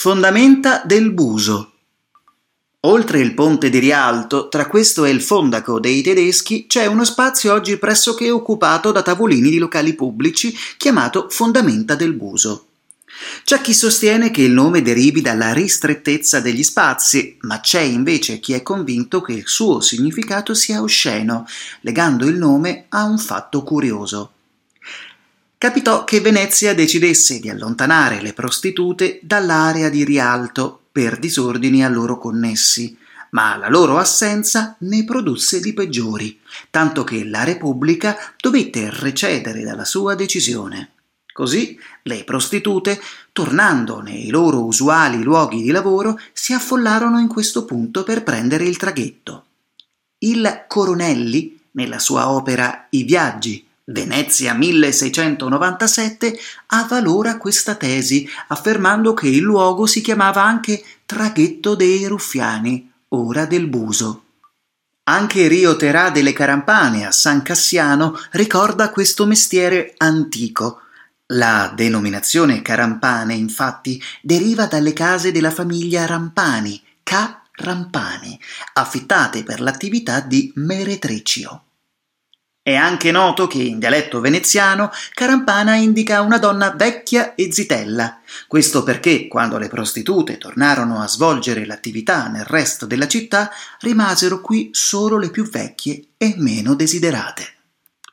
Fondamenta del Buso. Oltre il ponte di Rialto, tra questo e il fondaco dei tedeschi, c'è uno spazio oggi pressoché occupato da tavolini di locali pubblici chiamato Fondamenta del Buso. C'è chi sostiene che il nome derivi dalla ristrettezza degli spazi, ma c'è invece chi è convinto che il suo significato sia osceno, legando il nome a un fatto curioso. Capitò che Venezia decidesse di allontanare le prostitute dall'area di Rialto per disordini a loro connessi, ma la loro assenza ne produsse di peggiori, tanto che la Repubblica dovette recedere dalla sua decisione. Così le prostitute, tornando nei loro usuali luoghi di lavoro, si affollarono in questo punto per prendere il traghetto. Il Coronelli, nella sua opera I viaggi, Venezia 1697, avvalora questa tesi, affermando che il luogo si chiamava anche Traghetto dei Ruffiani, ora del Buso. Anche Rio Terà delle Carampane a San Cassiano ricorda questo mestiere antico, la denominazione Carampane, infatti, deriva dalle case della famiglia Rampani, Ca Rampani, affittate per l'attività di meretricio. È anche noto che in dialetto veneziano Carampana indica una donna vecchia e zitella. Questo perché, quando le prostitute tornarono a svolgere l'attività nel resto della città, rimasero qui solo le più vecchie e meno desiderate.